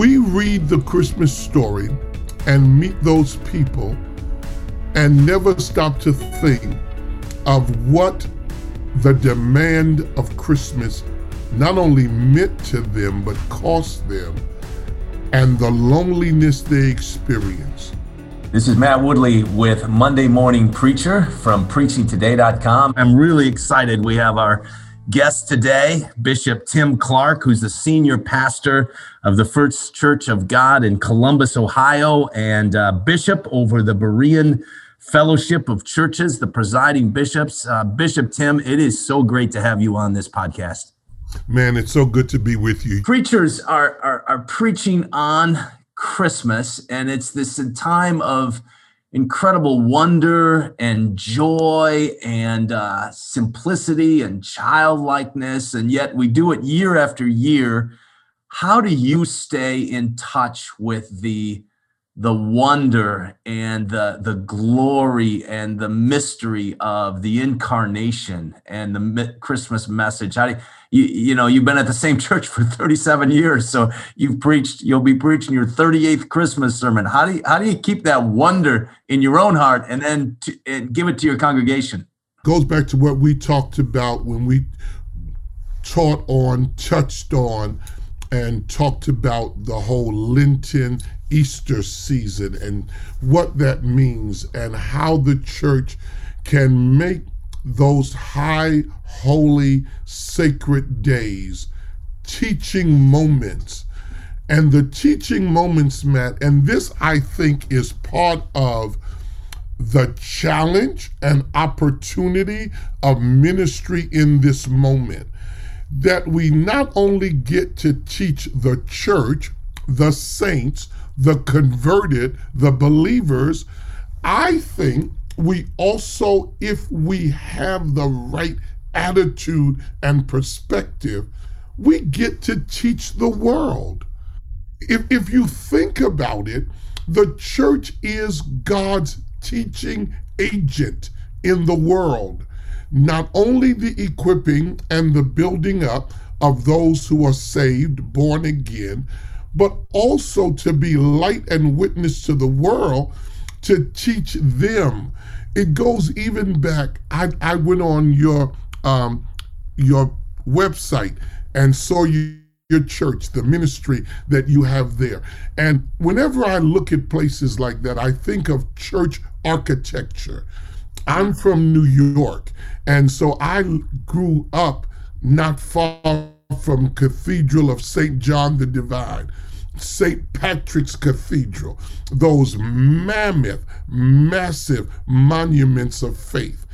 we read the Christmas story and meet those people and never stop to think of what the demand of Christmas not only meant to them, but cost them, and the loneliness they experience. This is Matt Woodley with Monday Morning Preacher from preachingtoday.com. I'm really excited. We have our guest today, Bishop Tim Clarke, who's the senior pastor of the First Church of God in Columbus, Ohio, and uh, bishop over the Berean Fellowship of Churches, the presiding bishops. Uh, bishop Tim, it is so great to have you on this podcast. Man, it's so good to be with you. Preachers are, are, are preaching on Christmas, and it's this time of incredible wonder and joy and uh, simplicity and childlikeness, and yet we do it year after year. How do you stay in touch with the the wonder and the the glory and the mystery of the incarnation and the Christmas message? How do you, you, you know you've been at the same church for 37 years, so you've preached. You'll be preaching your 38th Christmas sermon. How do you, how do you keep that wonder in your own heart and then to, and give it to your congregation? Goes back to what we talked about when we taught on, touched on, and talked about the whole Lenten Easter season and what that means and how the church can make those high, holy, sacred days teaching moments. And the teaching moments, Matt, and this I think is part of the challenge and opportunity of ministry in this moment. That we not only get to teach the church, the saints, the converted, the believers, I think we also, if we have the right attitude and perspective, we get to teach the world. If, if you think about it, the church is God's teaching agent in the world. Not only the equipping and the building up of those who are saved, born again, but also to be light and witness to the world to teach them. It goes even back. I, I went on your um, your website and saw you your church, the ministry that you have there. And whenever I look at places like that, I think of church architecture. I'm from New York, and so I grew up not far from Cathedral of St. John the Divine, St. Patrick's Cathedral, those mammoth, massive monuments of faith.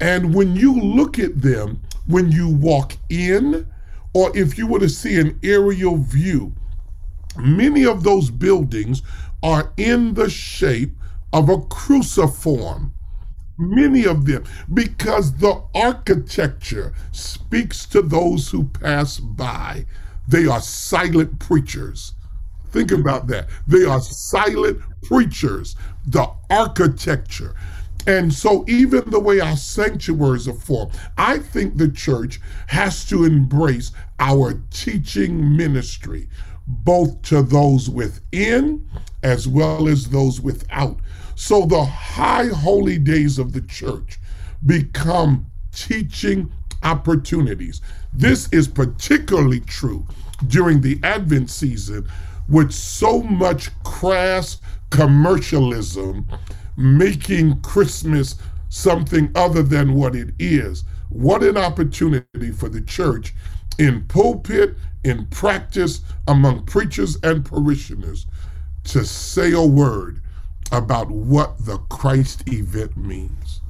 And when you look at them, when you walk in, or if you were to see an aerial view, many of those buildings are in the shape of a cruciform many of them, because the architecture speaks to those who pass by. They are silent preachers. Think about that. They are silent preachers, the architecture. And so, even the way our sanctuaries are formed, I think the church has to embrace our teaching ministry, both to those within as well as those without. So the high holy days of the church become teaching opportunities. This is particularly true during the Advent season with so much crass commercialism making Christmas something other than what it is. What an opportunity for the church in pulpit, in practice, among preachers and parishioners to say a word about what the Christ event means.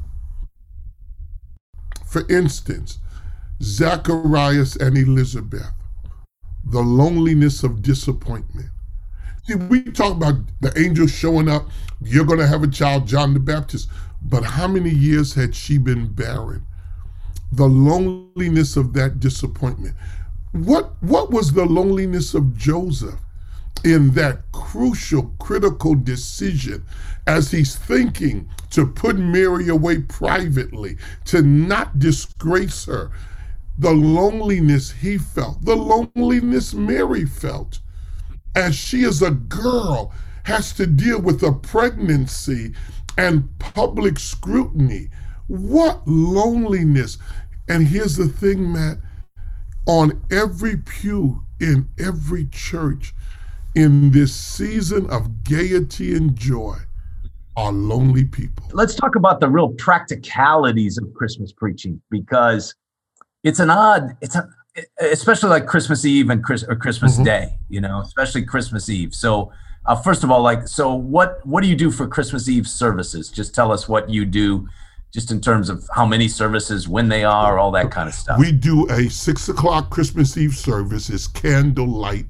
For instance, Zacharias and Elizabeth, the loneliness of disappointment. See, we talk about the angel showing up, you're going to have a child, John the Baptist, but how many years had she been barren? The loneliness of that disappointment. What, what was the loneliness of Joseph? In that crucial, critical decision as he's thinking to put Mary away privately, to not disgrace her. The loneliness he felt, the loneliness Mary felt. as she is a girl, has to deal with a pregnancy and public scrutiny. What loneliness. And here's the thing, Matt on every pew in every church in this season of gaiety and joy are lonely people. Let's talk about the real practicalities of Christmas preaching because it's an odd, it's a, especially like Christmas Eve and Chris, or Christmas mm-hmm. Day, you know, especially Christmas Eve. So, uh, first of all, like, so what what do you do for Christmas Eve services? Just tell us what you do, just in terms of how many services, when they are, all that kind of stuff. We do a six o'clock Christmas Eve service. It's candlelight.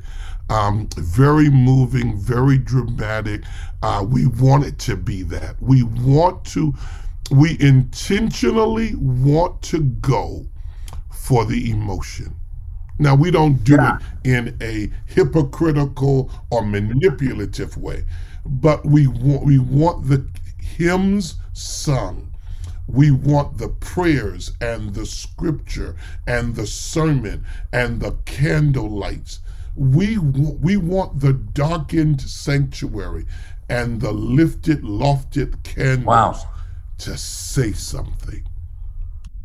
Um, very moving, very dramatic. Uh, we want it to be that. We want to, we intentionally want to go for the emotion. Now, we don't do yeah. it in a hypocritical or manipulative way, but we want, we want the hymns sung. We want the prayers and the scripture and the sermon and the candle lights. We, we want the darkened sanctuary and the lifted, lofted candles wow. to say something.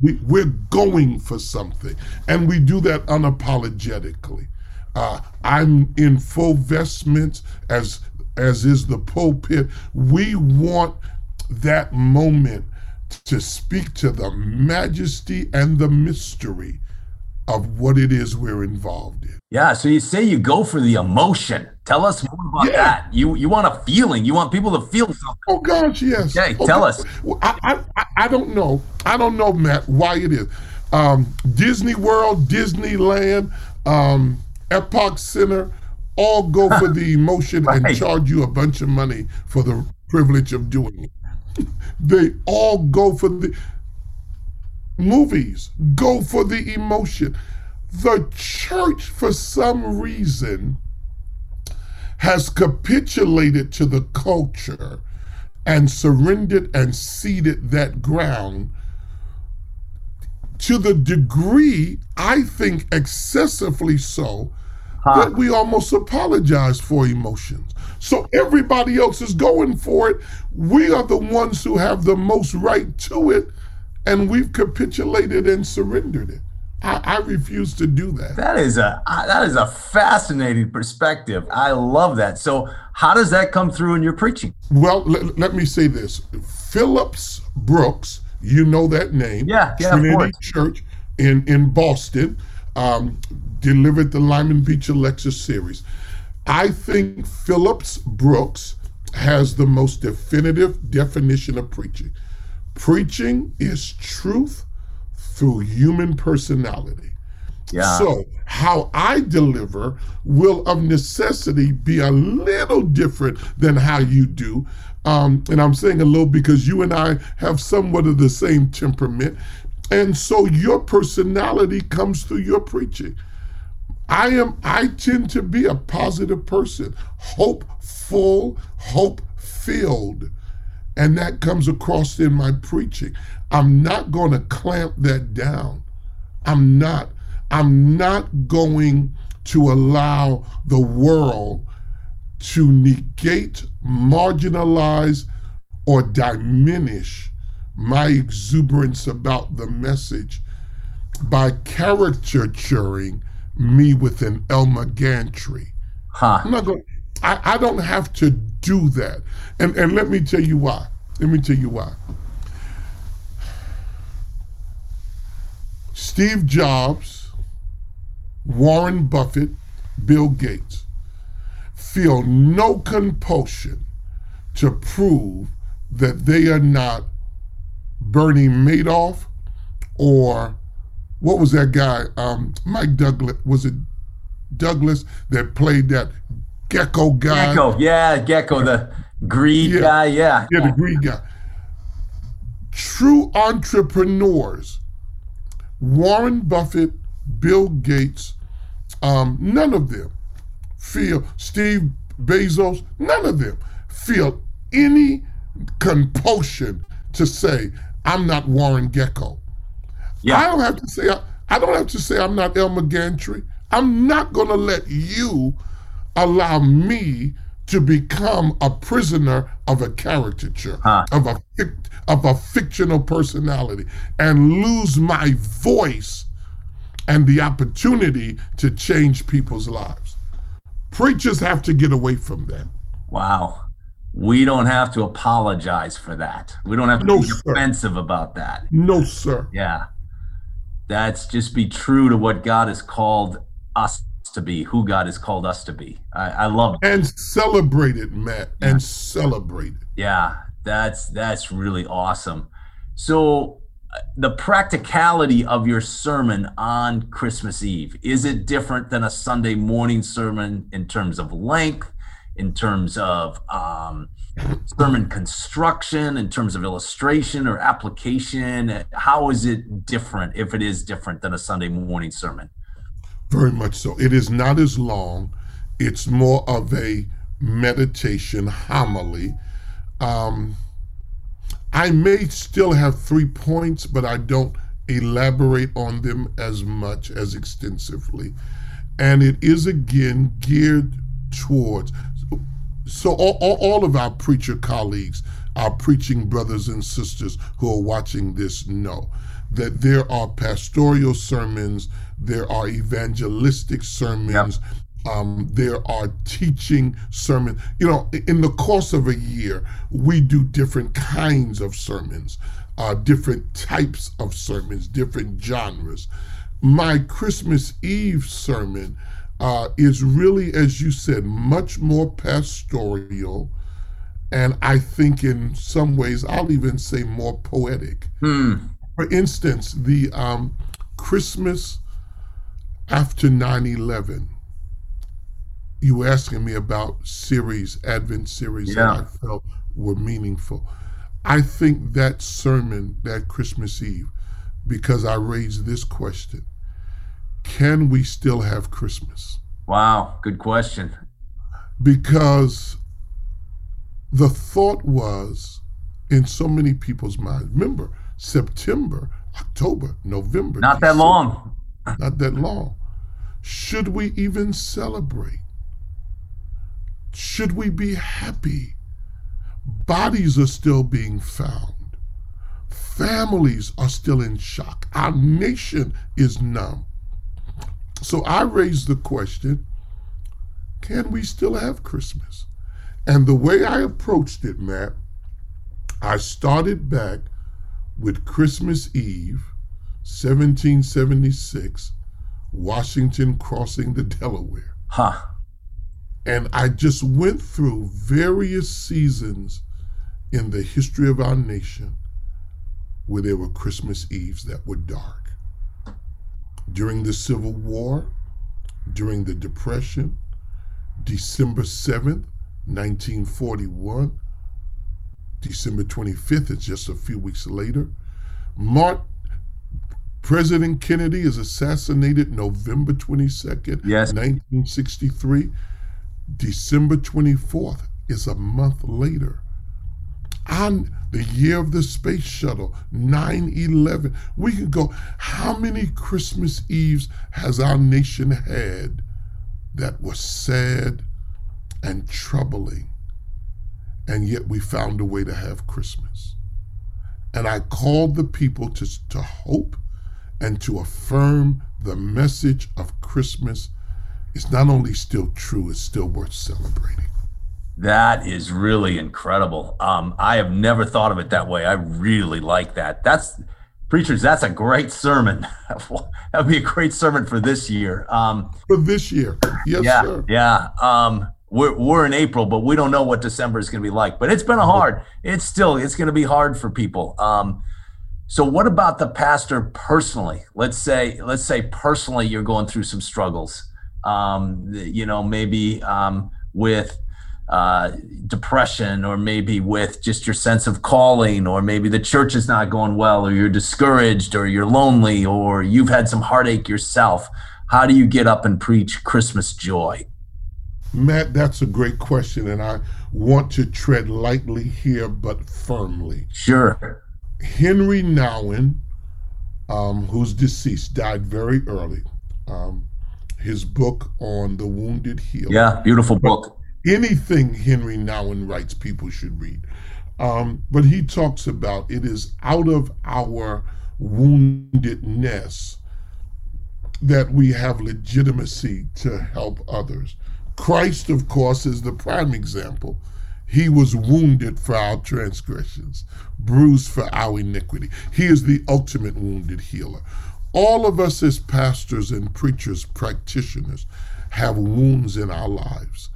We, we're going for something, and we do that unapologetically. Uh, I'm in full vestments, as as is the pulpit. We want that moment to speak to the majesty and the mystery of what it is we're involved in. Yeah, so you say you go for the emotion. Tell us more about yeah. that. You you want a feeling. You want people to feel something. Oh gosh, yes. Okay, oh, tell us. Well, I, I I don't know. I don't know, Matt, why it is. Um, Disney World, Disneyland, um, Epcot Center, all go for the emotion right. and charge you a bunch of money for the privilege of doing it. they all go for the movies go for the emotion. The church, for some reason, has capitulated to the culture and surrendered and ceded that ground to the degree, I think excessively so, huh. that we almost apologize for emotions. So everybody else is going for it. We are the ones who have the most right to it and we've capitulated and surrendered it. I, I, refuse to do that. That is a that is a fascinating perspective. I love that. So, how does that come through in your preaching? Well, let, let me say this: Phillips Brooks, you know that name, yeah, yeah Trinity Church in in Boston, um, delivered the Lyman Beecher Lecture Series. I think Phillips Brooks has the most definitive definition of preaching. Preaching is truth through human personality. Yeah. So, how I deliver will of necessity be a little different than how you do. Um, and I'm saying a little because you and I have somewhat of the same temperament. And so your personality comes through your preaching. I am I tend to be a positive person, hopeful, hope filled. And that comes across in my preaching. I'm not going to clamp that down. I'm not. I'm not going to allow the world to negate, marginalize, or diminish my exuberance about the message by caricaturing me with an Elmer Gantry. Huh. I'm not going. I, I don't have to do that. And and let me tell you why. Let me tell you why. Steve Jobs, Warren Buffett, Bill Gates feel no compulsion to prove that they are not Bernie Madoff or what was that guy? Um, Mike Douglas was it Douglas that played that Gekko guy? Gekko, yeah, Gekko, the greed yeah, guy, yeah. Yeah, the greed guy. True entrepreneurs, Warren Buffett, Bill Gates, um, none of them feel, Steve Bezos, none of them feel any compulsion to say, I'm not Warren Gekko. Yeah. I don't have to say, I, I don't have to say I'm not Elmer Gantry. I'm not going to let you allow me to become a prisoner of a caricature, Huh. of a of a fictional personality, and lose my voice and the opportunity to change people's lives. Preachers have to get away from that. Wow. We don't have to apologize for that. We don't have to No, be sir. offensive about that. No, sir. Yeah. That's just be true to what God has called us to be, who God has called us to be. I, I love it. And celebrate it, Matt. And celebrate it. Yeah, that's that's really awesome. So uh, the practicality of your sermon on Christmas Eve, is it different than a Sunday morning sermon in terms of length, in terms of um, sermon construction, in terms of illustration or application? How is it different if it is different than a Sunday morning sermon? Very much so. It is not as long. It's more of a meditation homily. Um, I may still have three points, but I don't elaborate on them as much as extensively. And it is again geared towards. So, all, all, all of our preacher colleagues, our preaching brothers and sisters who are watching this know that there are pastoral sermons, there are evangelistic sermons, um, there are teaching sermons. You know, in the course of a year, we do different kinds of sermons, uh, different types of sermons, different genres. My Christmas Eve sermon uh, is really, as you said, much more pastoral. And I think in some ways, I'll even say more poetic. Hmm. For instance, the um, Christmas after 9 11, you were asking me about series, Advent series Yeah. that I felt were meaningful. I think that sermon, that Christmas Eve, because I raised this question can we still have Christmas? Wow, good question. Because the thought was in so many people's minds. Remember, September, October, November. Not that long. Not that long. Should we even celebrate? Should we be happy? Bodies are still being found. Families are still in shock. Our nation is numb. So I raised the question can we still have Christmas? And the way I approached it, Matt, I started back with Christmas Eve, 1776, Washington crossing the Delaware. Huh. And I just went through various seasons in the history of our nation where there were Christmas Eves that were dark. During the Civil War, during the Depression, December 7th, 1941, December 25th is just a few weeks later. Mark, President Kennedy is assassinated November 22nd, Yes. 1963. December 24th is a month later. On the year of the space shuttle, 9 11, we can go. How many Christmas Eves has our nation had that were sad and troubling? And yet we found a way to have Christmas. And I called the people to, to hope and to affirm the message of Christmas is not only still true, it's still worth celebrating. That is really incredible. Um, I have never thought of it that way. I really like that. That's preachers. That's a great sermon. that would be a great sermon for this year. Um, For this year, yes, yeah, sir. yeah. Um, we're we're in April, but we don't know what December is going to be like. But it's been a hard. It's still it's going to be hard for people. Um, so what about the pastor personally? Let's say let's say personally you're going through some struggles. Um, you know, maybe um, with uh, depression, or maybe with just your sense of calling, or maybe the church is not going well, or you're discouraged, or you're lonely, or you've had some heartache yourself. How do you get up and preach Christmas joy? Matt, that's a great question, and I want to tread lightly here but firmly. Sure. Henri Nouwen, um, who's deceased, died very early. Um, his book on the wounded healer. Yeah, beautiful book. Anything Henri Nouwen writes, people should read. Um, but he talks about it is out of our woundedness that we have legitimacy to help others. Christ, of course, is the prime example. He was wounded for our transgressions, bruised for our iniquity. He is the ultimate wounded healer. All of us, as pastors and preachers, practitioners, have wounds in our lives.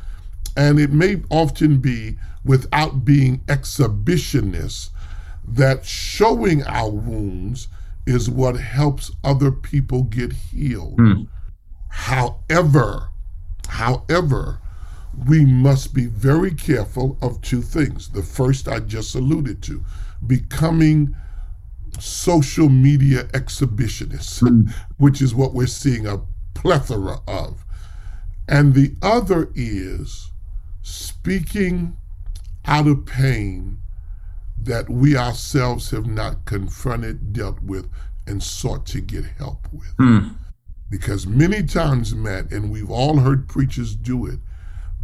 And it may often be without being exhibitionists that showing our wounds is what helps other people get healed. Mm. However, however, we must be very careful of two things. The first I just alluded to, becoming social media exhibitionists, mm. which is what we're seeing a plethora of. And the other is speaking out of pain that we ourselves have not confronted, dealt with, and sought to get help with. Mm. Because many times, Matt, and we've all heard preachers do it,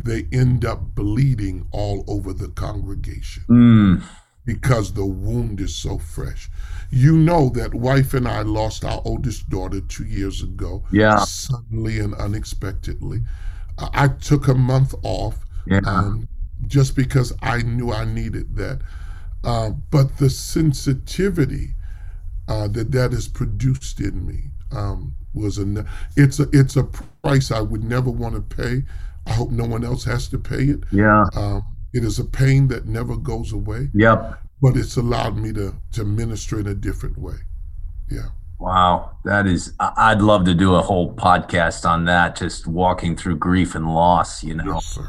they end up bleeding all over the congregation mm. because the wound is so fresh. You know that wife and I lost our oldest daughter two years ago. Yeah. Suddenly and unexpectedly. I took a month off yeah. um, just because I knew I needed that. Uh, but the sensitivity uh, that that has produced in me um, was a it's a it's a price I would never want to pay. I hope no one else has to pay it. Yeah. Um, it is a pain that never goes away. Yep. But it's allowed me to to minister in a different way. Yeah. Wow, that is. I'd love to do a whole podcast on that, just walking through grief and loss. You know. Yes.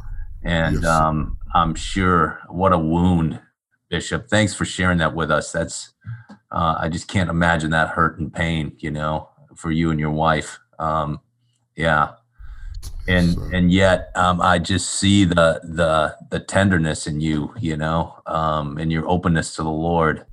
And yes, um, I'm sure what a wound Bishop. Thanks for sharing that with us. That's uh, I just can't imagine that hurt and pain, you know, for you and your wife. Um, yeah, and and yet um, I just see the the the tenderness in you, you know, um, and your openness to the Lord.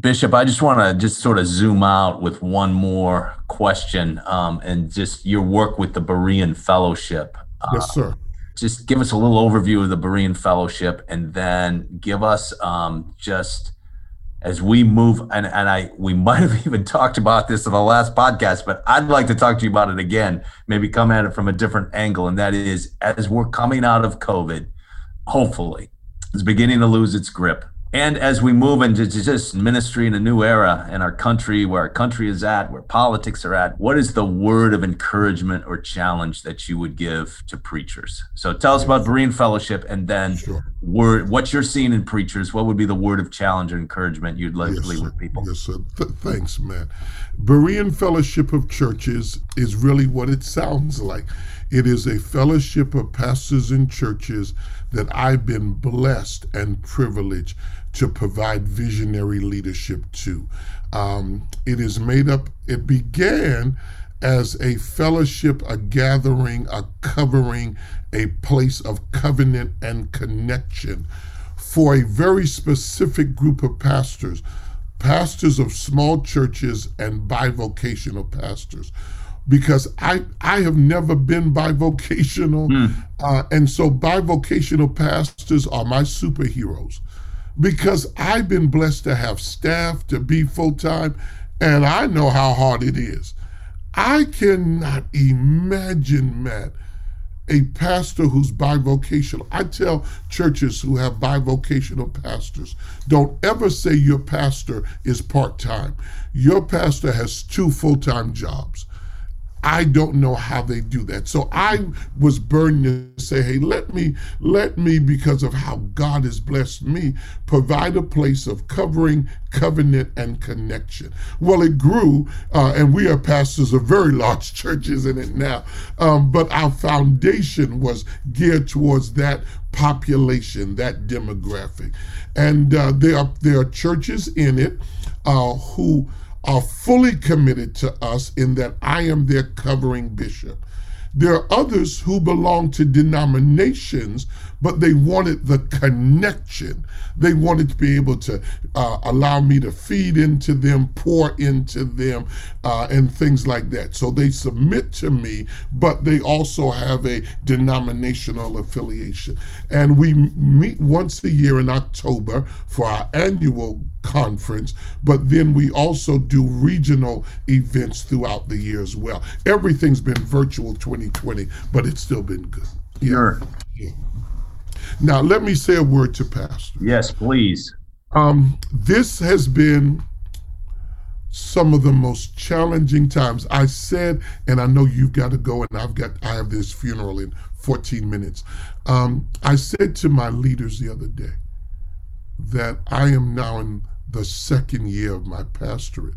Bishop, I just want to just sort of zoom out with one more question, um, and just your work with the Berean Fellowship. Yes, sir just give us a little overview of the Berean Fellowship and then give us um, just as we move and, and I we might have even talked about this in the last podcast, but I'd like to talk to you about it again, maybe come at it from a different angle. And that is as we're coming out of COVID, hopefully, it's beginning to lose its grip and as we move into just ministry in a new era in our country, where our country is at, where politics are at, what is the word of encouragement or challenge that you would give to preachers? So tell us about Berean Fellowship and then sure. word what you're seeing in preachers. What would be the word of challenge or encouragement you'd like yes, to leave with people? Yes, sir. Th- thanks, man. Berean Fellowship of Churches is really what it sounds like. It is a fellowship of pastors and churches that I've been blessed and privileged to provide visionary leadership to. Um, it is made up, it began as a fellowship, a gathering, a covering, a place of covenant and connection for a very specific group of pastors, pastors of small churches and bivocational pastors. Because I, I have never been bivocational. Mm. Uh, and so bivocational pastors are my superheroes because I've been blessed to have staff to be full time, and I know how hard it is. I cannot imagine, Matt, a pastor who's bivocational. I tell churches who have bivocational pastors don't ever say your pastor is part time. Your pastor has two full time jobs. I don't know how they do that. So I was burdened to say, hey, let me, let me, because of how God has blessed me, provide a place of covering, covenant, and connection. Well, it grew, uh, and we are pastors of very large churches in it now. Um, but our foundation was geared towards that population, that demographic. And uh, there, are, there are churches in it uh, who are fully committed to us in that I am their covering bishop. There are others who belong to denominations, but they wanted the connection. They wanted to be able to uh, allow me to feed into them, pour into them, uh, and things like that. So they submit to me, but they also have a denominational affiliation. And we meet once a year in October for our annual conference, but then we also do regional events throughout the year as well. Everything's been virtual 2020, but it's still been good. Yeah. Sure. Yeah. Now, let me say a word to Pastor. Yes, please. Um, this has been some of the most challenging times. I said, and I know you've got to go, and I've got I have this funeral in 14 minutes. Um, I said to my leaders the other day that I am now in the second year of my pastorate.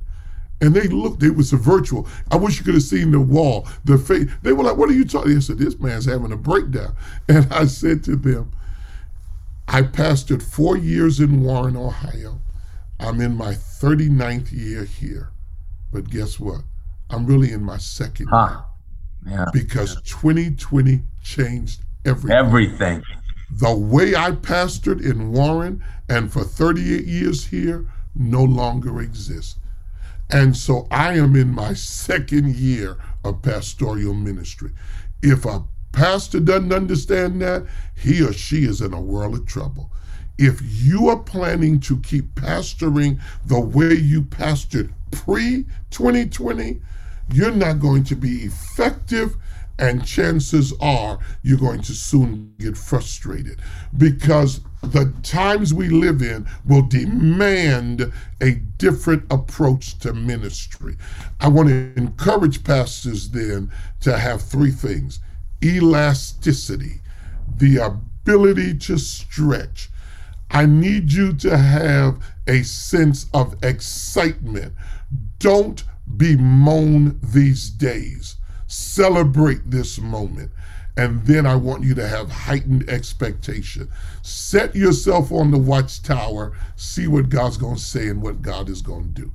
And they looked, it was a virtual. I wish you could have seen the wall, the face. They were like, What are you talking? I said, This man's having a breakdown. And I said to them, I pastored four years in Warren, Ohio. I'm in my 39th year here. But guess what? I'm really in my second huh. year. Yeah. Because yeah. 2020 changed everything. Everything. The way I pastored in Warren and for 38 years here no longer exists. And so I am in my second year of pastoral ministry. If a pastor doesn't understand that, he or she is in a world of trouble. If you are planning to keep pastoring the way you pastored pre 2020, you're not going to be effective and chances are you're going to soon get frustrated because the times we live in will demand a different approach to ministry. I want to encourage pastors then to have three things elasticity, the ability to stretch. I need you to have a sense of excitement. Don't bemoan these days. Celebrate this moment. And then I want you to have heightened expectation. Set yourself on the watchtower, see what God's going to say and what God is going to do.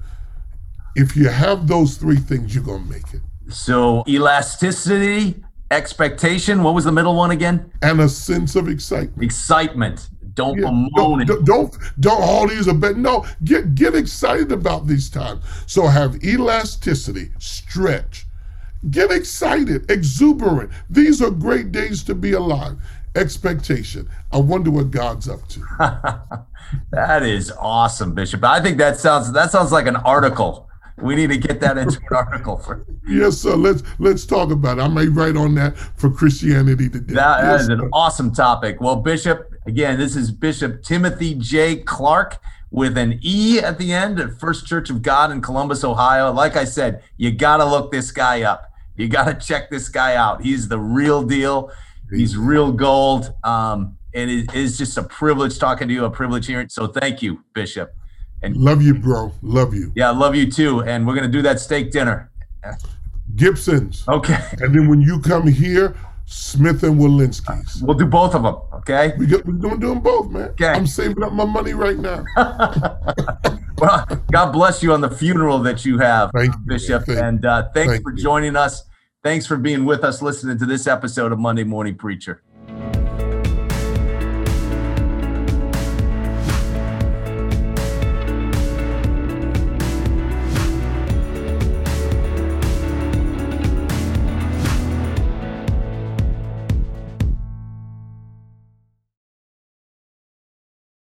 If you have those three things, you're going to make it. So, elasticity, expectation. What was the middle one again? And a sense of excitement. Excitement. Don't yeah, bemoan don't, don't, don't all these are bad. No, get get excited about these times. So have elasticity, stretch, Get excited, exuberant. These are great days to be alive. Expectation. I wonder what God's up to. that is awesome, Bishop. I think that sounds that sounds like an article. We need to get that into an article. For- yes, sir. Let's let's talk about it. I may write on that for Christianity today. that, that yes, is an awesome topic. Well, Bishop, again, this is Bishop Timothy J. Clarke with an E at the end at First Church of God in Columbus, Ohio. Like I said, you got to look this guy up. You got to check this guy out. He's the real deal. He's real gold. Um, and it is just a privilege talking to you, a privilege hearing. So thank you, Bishop. And love you, bro. Love you. Yeah, love you too. And we're gonna do that steak dinner. Gibson's. Okay. And then when you come here, Smith and Wollensky's. We'll do both of them. Okay. We we're gonna do them both, man. Okay. I'm saving up my money right now. well, God bless you on the funeral that you have, Thank Bishop. You, and uh, thanks Thank for joining us. Thanks for being with us, listening to this episode of Monday Morning Preacher.